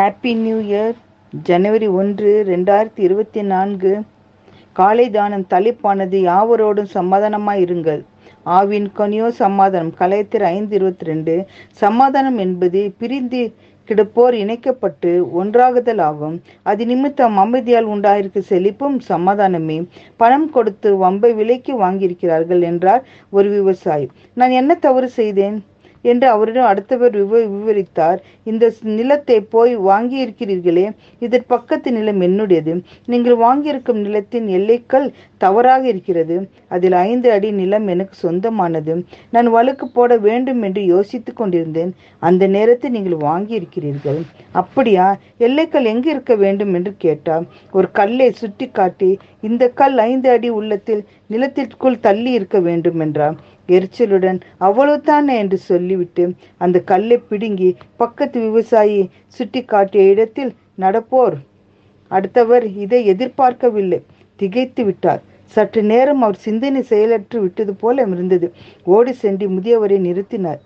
Happy new year ஜனவரி ஒன்று ரெண்டாயிரத்தி இருபத்தி நான்கு. காலை தானம் தலைப்பானது யாவரோடும் சமாதானமாய் இருங்கள். ஆவின் கனியோ சமாதானம். கலையத்திர ஐந்து இருபத்தி ரெண்டு சமாதானம் என்பது பிரிந்து கிடப்போர் இணைக்கப்பட்டு ஒன்றாகுதல் ஆகும். அது நிமித்தம் அமைதியால் உண்டாயிருக்க செழிப்பும் சமாதானமே. பணம் கொடுத்து வம்பை விலைக்கு வாங்கியிருக்கிறார்கள் என்றார் ஒரு விவசாயி. நான் என்ன தவறு செய்தேன்? என்று அவரிடம் அடுத்தவர் விவ விவரித்தார். இந்த நிலத்தை போய் வாங்கி இருக்கிறீர்களே இதன் பக்கத்து நிலம் என்னுடையது. நீங்கள் வாங்கியிருக்கும் நிலத்தின் எல்லைக்கல் தவறாக இருக்கிறது. அதில் ஐந்து அடி நிலம் எனக்கு சொந்தமானது. நான் வழக்கு போட வேண்டும் என்று யோசித்துக் கொண்டிருந்தேன். அந்த நேரத்தில் நீங்கள் வாங்கியிருக்கிறீர்கள். அப்படியா? எல்லைக்கல் எங்கு இருக்க வேண்டும் என்று கேட்டார் ஒரு கல்லை சுட்டி காட்டி இந்த கல் ஐந்து அடி உள்ளத்தில் நிலத்திற்குள் தள்ளி இருக்க வேண்டும் என்றார் எரிச்சலுடன் அவ்வளவுதானே? என்று சொல்லிவிட்டு அந்த கல்லை பிடுங்கி பக்கத்து விவசாயி சுட்டி காட்டிய இடத்தில் நடப்போர் அடுத்தவர் இதை எதிர்பார்க்கவில்லை. திகைத்து விட்டார். சற்று நேரம் அவர் சிந்தனை செயலற்று விட்டது போல இருந்தது. ஓடி சென்று முதியவரை நிறுத்தினார்.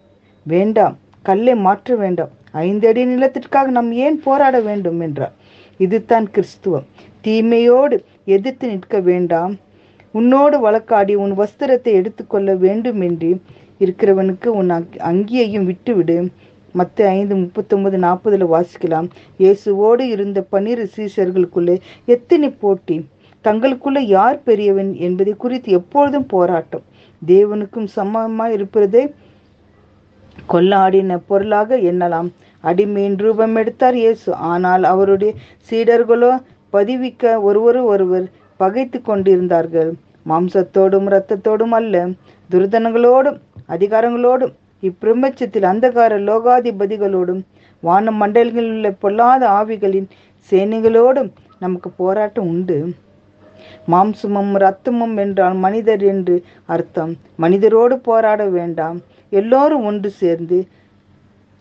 வேண்டாம் கல்லை மாற்ற வேண்டாம். ஐந்து அடி நிலத்திற்காக நாம் ஏன் போராட வேண்டும் என்றார். இதுதான் கிறிஸ்துவம். தீமையோடு எதிர்த்து நிற்க வேண்டாம். உன்னோடு வழக்காடி உன் வஸ்திரத்தை எடுத்துக்கொள்ள வேண்டும் என்று இருக்கிறவனுக்கு உன் அங்கியையும் விட்டுவிடு. மற்ற ஐந்து முப்பத்தொன்பது நாற்பதுல வாசிக்கலாம். இயேசுவோடு இருந்த பன்னிரு சீசர்களுக்குள்ளே எத்தனை போட்டி? தங்களுக்குள்ள யார் பெரியவன் என்பதை குறித்து எப்பொழுதும் போராட்டம். தேவனுக்கும் சமமாக இருப்பதை கொள்ளாடின பொருளாக எண்ணலாம். அடிமையின் ரூபம் எடுத்தார் இயேசு. ஆனால் அவருடைய சீடர்களோ பதிவிக்க ஒருவர் ஒருவர் பகைத்து கொண்டிருந்தார்கள். மாம்சத்தோடும் இரத்தத்தோடும் அல்ல துர்தனங்களோடும் அதிகாரங்களோடும் இப்பிரபஞ்சத்தில் அந்தகார லோகாதிபதிகளோடும் வான மண்டலங்களில் உள்ள பொல்லாத ஆவிகளின் சேனைகளோடும் நமக்கு போராட்டம் உண்டு. மாம்சமும் ரத்தமும் என்றால் மனிதர் என்று அர்த்தம். மனிதரோடு போராட வேண்டாம். எல்லோரும் ஒன்று சேர்ந்து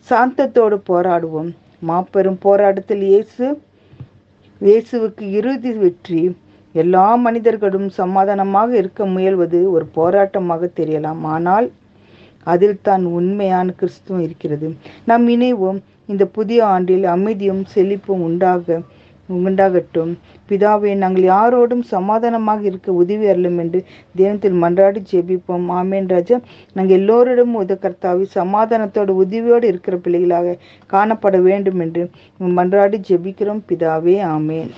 சாந்தத்தோடு போராடுவோம். மாபெரும் போராட்டத்தில் இயேசு இயேசுவுக்கு இறுதி வெற்றி. எல்லா மனிதர்களும் சமாதானமாக இருக்க முயல்வது ஒரு போராட்டமாக தெரியலாம். ஆனால் அதில் தான் உண்மையான கிறிஸ்துவம் இருக்கிறது. நாம் இணைவோம். இந்த புதிய ஆண்டில் அமைதியும் செழிப்பும் உண்டாக உண்டாகட்டும். பிதாவே நாங்கள் யாரோடும் சமாதானமாக இருக்க உதவி அருளும் என்று தினத்தில் மன்றாடி ஜெபிப்போம். ஆமேன் ராஜா. நாங்கள் எல்லோரிடமும் உத கர்த்தாவி சமாதானத்தோடு உதவியோடு இருக்கிற பிள்ளைகளாக காணப்பட வேண்டும் என்று மன்றாடி ஜெபிக்கிறோம். பிதாவே ஆமேன்.